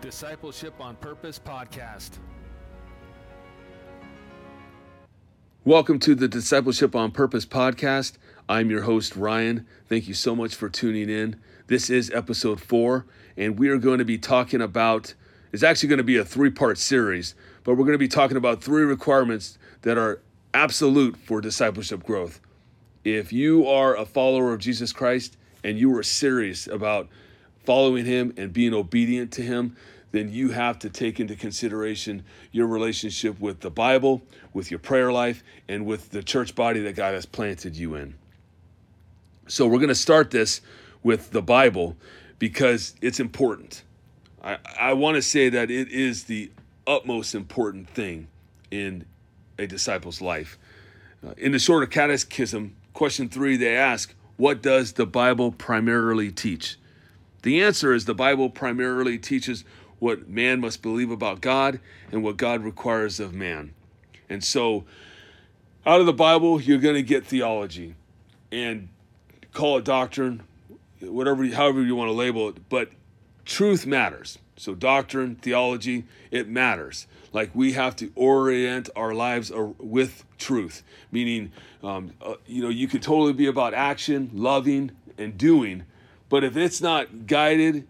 Discipleship on Purpose podcast. Welcome to the Discipleship on Purpose podcast. I'm your host, Ryan. Thank you so much for tuning in. This is episode four, and we are going to be talking about it's actually going to be a three part series, but we're going to be talking about three requirements that are absolute for discipleship growth. If you are a follower of Jesus Christ and you are serious about following Him and being obedient to Him, then you have to take into consideration your relationship with the Bible, with your prayer life, and with the church body that God has planted you in. So, we're going to start this with the Bible because it's important. I, I want to say that it is the utmost important thing in a disciple's life. Uh, in the Shorter Catechism, question three, they ask, What does the Bible primarily teach? The answer is the Bible primarily teaches what man must believe about God and what God requires of man. And so, out of the Bible, you're going to get theology and call it doctrine, whatever, however you want to label it, but truth matters. So, doctrine, theology, it matters. Like we have to orient our lives with truth, meaning, um, uh, you know, you could totally be about action, loving, and doing, but if it's not guided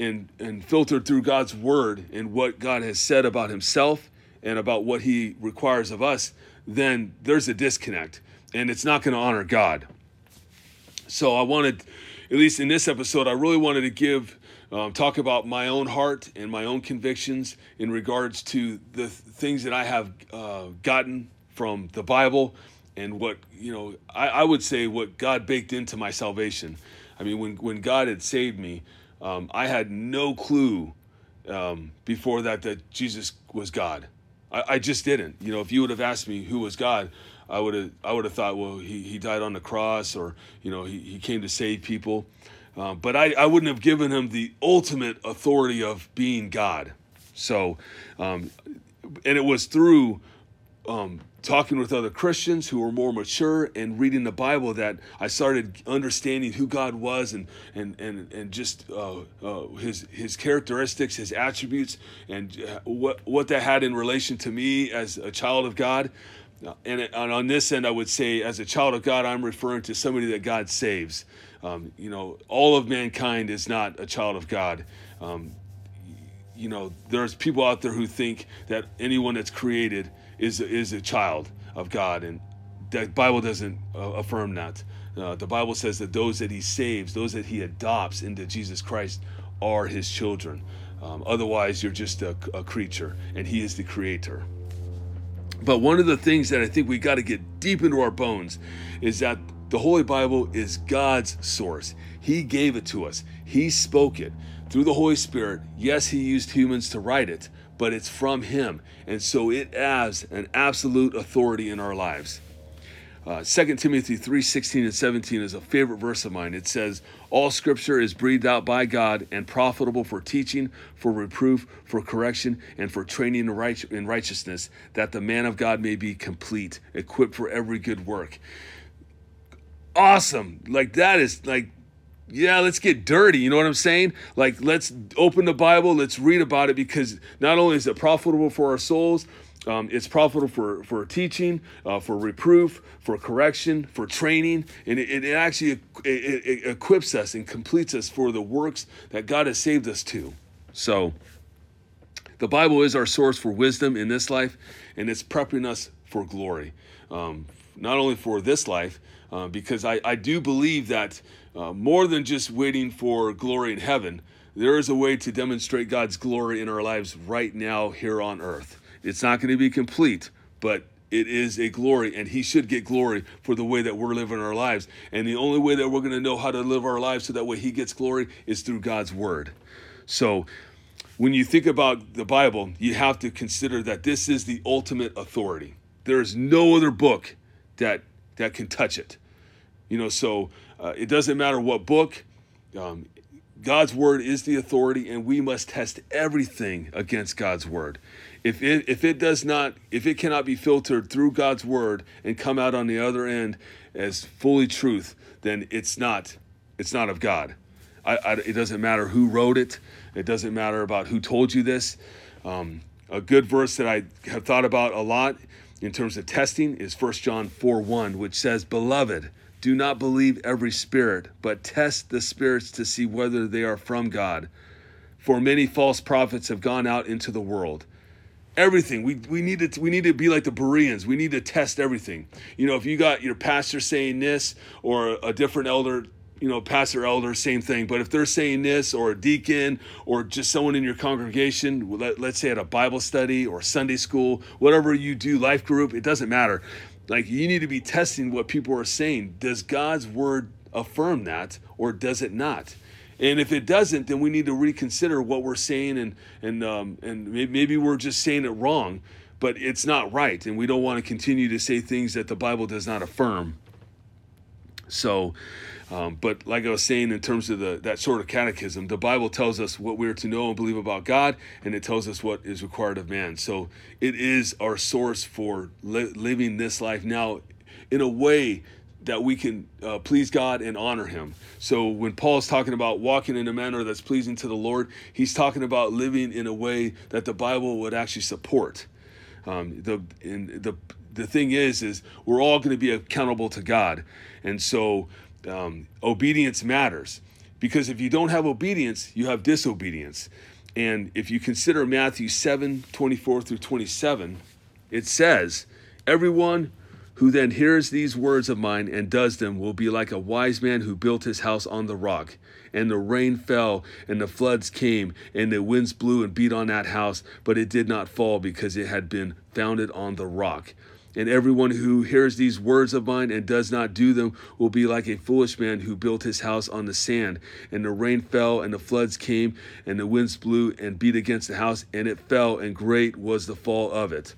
and, and filtered through God's word and what God has said about himself and about what he requires of us, then there's a disconnect and it's not going to honor God. So I wanted, at least in this episode, I really wanted to give, um, talk about my own heart and my own convictions in regards to the things that I have uh, gotten from the Bible and what, you know, I, I would say what God baked into my salvation. I mean, when, when God had saved me, um, I had no clue um, before that that Jesus was God. I, I, just didn't. You know, if you would have asked me who was God, I would have I would have thought, well, he, he died on the cross, or you know, he, he came to save people. Um, but I, I wouldn't have given him the ultimate authority of being God. So, um, and it was through um, talking with other Christians who were more mature and reading the Bible that I started understanding who God was and and and and just uh, uh, his his characteristics, his attributes, and uh, what what that had in relation to me as a child of God. And, and on this end, I would say, as a child of God, I'm referring to somebody that God saves. Um, you know, all of mankind is not a child of God. Um, you know, there's people out there who think that anyone that's created is is a child of God, and the Bible doesn't uh, affirm that. Uh, the Bible says that those that He saves, those that He adopts into Jesus Christ, are His children. Um, otherwise, you're just a, a creature, and He is the Creator. But one of the things that I think we got to get deep into our bones is that the Holy Bible is God's source. He gave it to us. He spoke it through the Holy Spirit. Yes, He used humans to write it, but it's from Him. And so it has an absolute authority in our lives. Uh, 2 Timothy 3 16 and 17 is a favorite verse of mine. It says, All scripture is breathed out by God and profitable for teaching, for reproof, for correction, and for training in righteousness, that the man of God may be complete, equipped for every good work. Awesome. Like, that is like yeah, let's get dirty. You know what I'm saying? Like, let's open the Bible, let's read about it because not only is it profitable for our souls, um, it's profitable for, for teaching, uh, for reproof, for correction, for training, and it, it actually it, it equips us and completes us for the works that God has saved us to. So, the Bible is our source for wisdom in this life, and it's prepping us for glory. Um, not only for this life, uh, because I, I do believe that uh, more than just waiting for glory in heaven, there is a way to demonstrate God's glory in our lives right now here on earth. It's not going to be complete, but it is a glory, and He should get glory for the way that we're living our lives. And the only way that we're going to know how to live our lives so that way He gets glory is through God's Word. So, when you think about the Bible, you have to consider that this is the ultimate authority. There is no other book that that can touch it. You know, so uh, it doesn't matter what book. Um, God's word is the authority, and we must test everything against God's word. If it if it does not, if it cannot be filtered through God's word and come out on the other end as fully truth, then it's not it's not of God. I, I, it doesn't matter who wrote it. It doesn't matter about who told you this. Um, a good verse that I have thought about a lot in terms of testing is 1 John 4 1, which says, Beloved, do not believe every spirit, but test the spirits to see whether they are from God. For many false prophets have gone out into the world. Everything we, we need to we need to be like the Bereans. We need to test everything. You know, if you got your pastor saying this or a different elder you know, pastor, elder, same thing. But if they're saying this, or a deacon, or just someone in your congregation, let, let's say at a Bible study or Sunday school, whatever you do, life group, it doesn't matter. Like you need to be testing what people are saying. Does God's word affirm that, or does it not? And if it doesn't, then we need to reconsider what we're saying, and and um, and maybe we're just saying it wrong, but it's not right, and we don't want to continue to say things that the Bible does not affirm. So, um, but like I was saying, in terms of the that sort of catechism, the Bible tells us what we're to know and believe about God, and it tells us what is required of man. So it is our source for li- living this life now in a way that we can uh, please God and honor Him. So when Paul is talking about walking in a manner that's pleasing to the Lord, he's talking about living in a way that the Bible would actually support. Um, the in the the thing is, is we're all going to be accountable to God, and so um, obedience matters because if you don't have obedience, you have disobedience. And if you consider Matthew 7 24 through 27, it says, Everyone who then hears these words of mine and does them will be like a wise man who built his house on the rock. And the rain fell, and the floods came, and the winds blew and beat on that house, but it did not fall because it had been founded on the rock. And everyone who hears these words of mine and does not do them will be like a foolish man who built his house on the sand. And the rain fell, and the floods came, and the winds blew and beat against the house, and it fell, and great was the fall of it.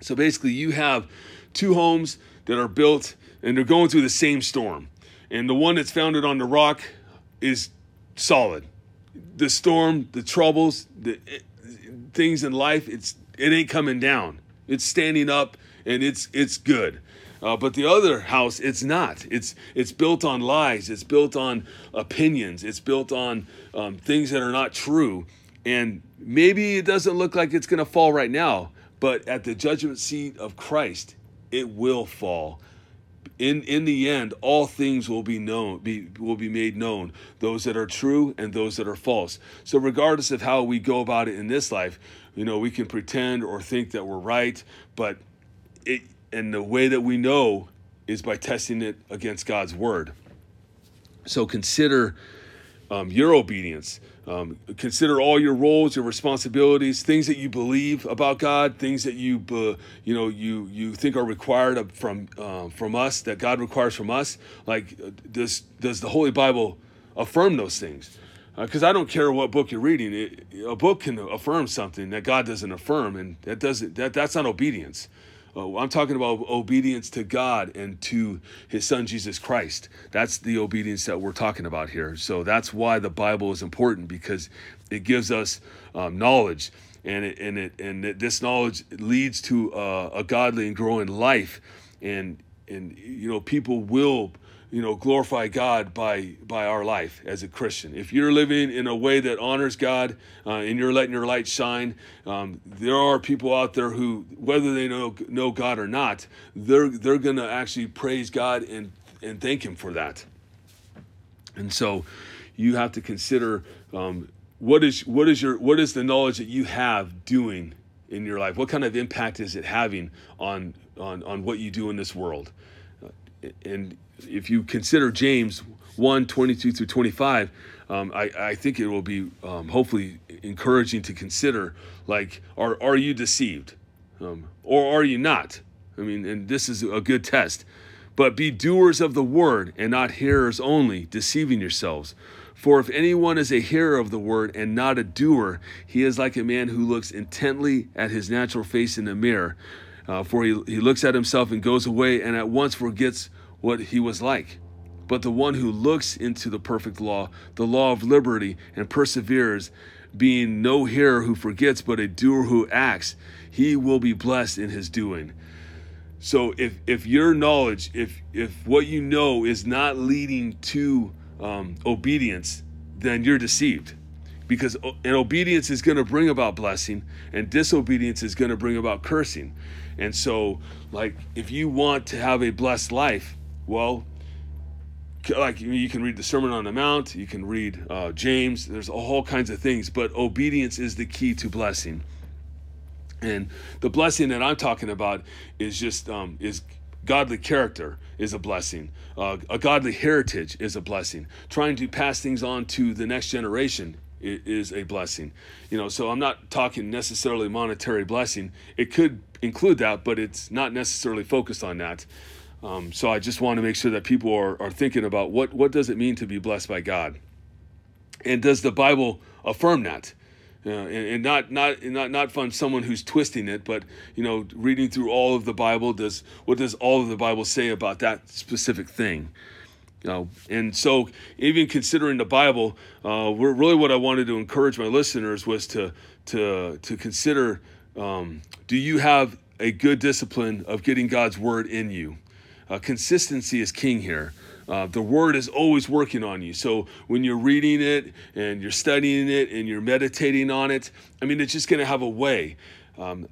So basically, you have two homes that are built, and they're going through the same storm. And the one that's founded on the rock is solid. The storm, the troubles, the it, things in life, it's it ain't coming down it's standing up and it's it's good. Uh, but the other house, it's not. It's it's built on lies. It's built on opinions. It's built on um, things that are not true. And maybe it doesn't look like it's going to fall right now, but at the judgment seat of Christ, it will fall. In in the end, all things will be known, be will be made known. Those that are true and those that are false. So regardless of how we go about it in this life, you know, we can pretend or think that we're right, but it and the way that we know is by testing it against God's word. So consider um, your obedience. Um, consider all your roles, your responsibilities, things that you believe about God, things that you uh, you know you you think are required from uh, from us that God requires from us. Like does does the Holy Bible affirm those things? Because uh, I don't care what book you're reading. It, a book can affirm something that God doesn't affirm, and that doesn't that that's not obedience. Uh, I'm talking about obedience to God and to His Son Jesus Christ. That's the obedience that we're talking about here. So that's why the Bible is important because it gives us um, knowledge, and it, and it and it, this knowledge leads to uh, a godly and growing life, and and you know people will you know glorify god by by our life as a christian. If you're living in a way that honors god uh, and you're letting your light shine um, there are people out there who whether they know know god or not they're they're gonna actually praise god and and thank him for that. And so you have to consider um, what is what is your what is the knowledge that you have doing in your life? What kind of impact is it having on on on what you do in this world and if you consider James 1 22 through 25, um, I, I think it will be um, hopefully encouraging to consider like, are, are you deceived? Um, or are you not? I mean, and this is a good test. But be doers of the word and not hearers only, deceiving yourselves. For if anyone is a hearer of the word and not a doer, he is like a man who looks intently at his natural face in the mirror. Uh, for he, he looks at himself and goes away and at once forgets what he was like. But the one who looks into the perfect law, the law of liberty, and perseveres, being no hearer who forgets, but a doer who acts, he will be blessed in his doing. So if if your knowledge, if if what you know is not leading to um, obedience, then you're deceived. Because and obedience is going to bring about blessing, and disobedience is going to bring about cursing. And so, like, if you want to have a blessed life, well, like you can read the Sermon on the Mount, you can read uh, James. There's all kinds of things, but obedience is the key to blessing. And the blessing that I'm talking about is just um, is godly character is a blessing. Uh, a godly heritage is a blessing. Trying to pass things on to the next generation is a blessing. You know, so I'm not talking necessarily monetary blessing. It could include that, but it's not necessarily focused on that. Um, so I just want to make sure that people are, are thinking about what, what does it mean to be blessed by God? And does the Bible affirm that? Uh, and, and, not not not not from someone who's twisting it, but you know, reading through all of the Bible, does what does all of the Bible say about that specific thing? You know, and so even considering the Bible, uh, really what I wanted to encourage my listeners was to to to consider: um, Do you have a good discipline of getting God's word in you? Uh, consistency is king here. Uh, the word is always working on you. So when you're reading it and you're studying it and you're meditating on it, I mean, it's just going to have a way. Um,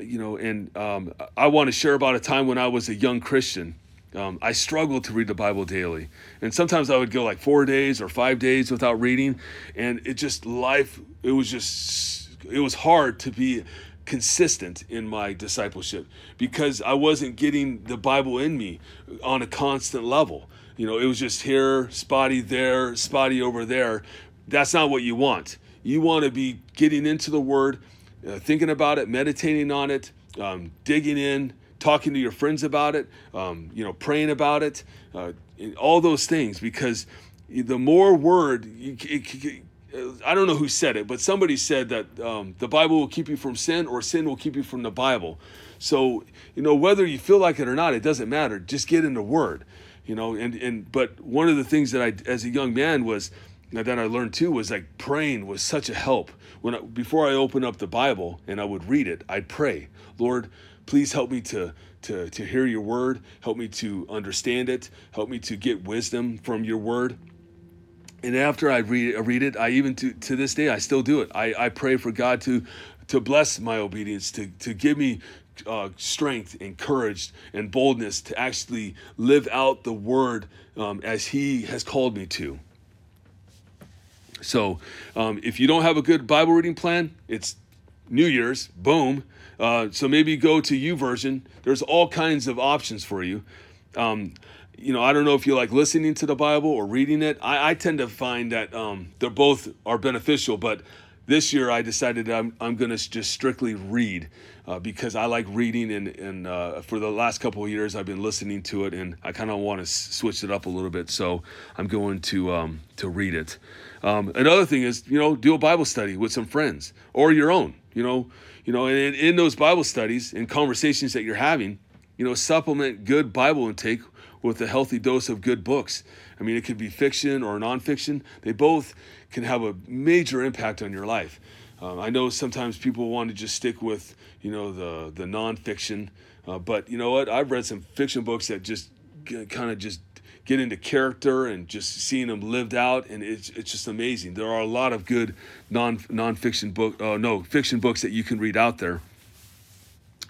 you know, and um, I want to share about a time when I was a young Christian. Um, I struggled to read the Bible daily. And sometimes I would go like four days or five days without reading. And it just, life, it was just, it was hard to be consistent in my discipleship because I wasn't getting the Bible in me on a constant level. You know, it was just here, spotty there, spotty over there. That's not what you want. You want to be getting into the Word, uh, thinking about it, meditating on it, um, digging in, talking to your friends about it, um, you know, praying about it, uh, all those things. Because the more Word, it, I don't know who said it, but somebody said that um, the Bible will keep you from sin or sin will keep you from the Bible. So, you know, whether you feel like it or not, it doesn't matter. Just get in the Word you know and and but one of the things that i as a young man was that i learned too was like praying was such a help when I, before i opened up the bible and i would read it i'd pray lord please help me to to to hear your word help me to understand it help me to get wisdom from your word and after I read, I read it, I even to, to this day I still do it. I, I pray for God to to bless my obedience, to, to give me uh, strength and courage and boldness to actually live out the word um, as He has called me to. So, um, if you don't have a good Bible reading plan, it's New Year's, boom. Uh, so maybe go to YouVersion. There's all kinds of options for you. Um, you know, I don't know if you like listening to the Bible or reading it. I, I tend to find that um, they're both are beneficial, but this year I decided I'm, I'm going to just strictly read uh, because I like reading and, and uh, for the last couple of years I've been listening to it and I kind of want to s- switch it up a little bit so I'm going to um, to read it. Um, another thing is you know do a Bible study with some friends or your own you know you know and in, in those Bible studies and conversations that you're having you know supplement good Bible intake with a healthy dose of good books. I mean, it could be fiction or nonfiction. They both can have a major impact on your life. Um, I know sometimes people want to just stick with, you know, the the nonfiction, uh, but you know what? I've read some fiction books that just kind of just get into character and just seeing them lived out, and it's it's just amazing. There are a lot of good non nonfiction book, uh, no fiction books that you can read out there.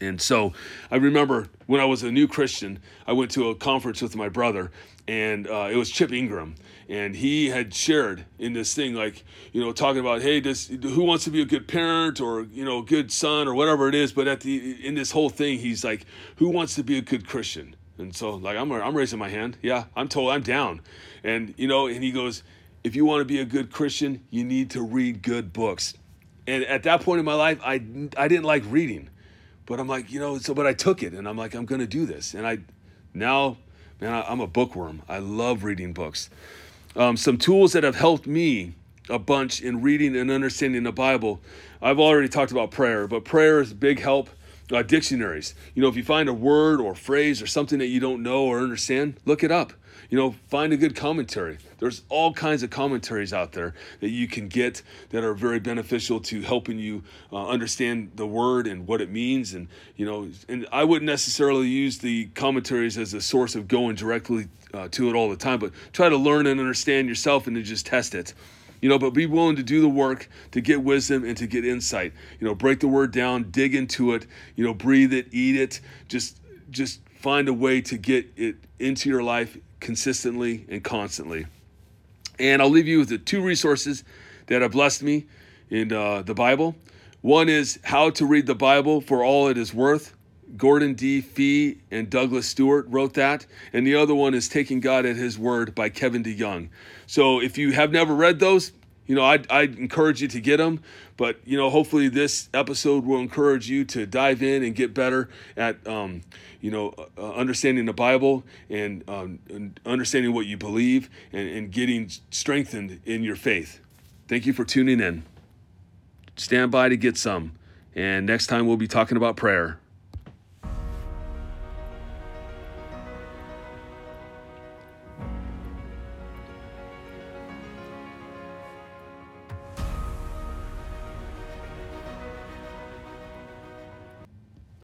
And so I remember when I was a new Christian, I went to a conference with my brother, and uh, it was Chip Ingram. And he had shared in this thing, like, you know, talking about, hey, this, who wants to be a good parent or, you know, good son or whatever it is. But at the, in this whole thing, he's like, who wants to be a good Christian? And so, like, I'm, I'm raising my hand. Yeah, I'm told I'm down. And, you know, and he goes, if you want to be a good Christian, you need to read good books. And at that point in my life, I, I didn't like reading. But I'm like, you know, so but I took it and I'm like, I'm gonna do this. And I now, man, I, am a bookworm. I love reading books. Um, some tools that have helped me a bunch in reading and understanding the Bible. I've already talked about prayer, but prayer is big help. Uh, dictionaries. You know, if you find a word or phrase or something that you don't know or understand, look it up. you know, find a good commentary. There's all kinds of commentaries out there that you can get that are very beneficial to helping you uh, understand the word and what it means. And, you know, and I wouldn't necessarily use the commentaries as a source of going directly uh, to it all the time, but try to learn and understand yourself and to just test it you know, but be willing to do the work to get wisdom and to get insight. You know, break the word down, dig into it, you know, breathe it, eat it. Just just find a way to get it into your life consistently and constantly. And I'll leave you with the two resources that have blessed me in uh, the Bible. One is How to Read the Bible for All It Is Worth. Gordon D. Fee and Douglas Stuart wrote that. And the other one is Taking God at His Word by Kevin DeYoung. So if you have never read those, you know, I'd, I'd encourage you to get them. But, you know, hopefully this episode will encourage you to dive in and get better at, um, you know, uh, understanding the Bible and, um, and understanding what you believe and, and getting strengthened in your faith. Thank you for tuning in. Stand by to get some. And next time we'll be talking about prayer.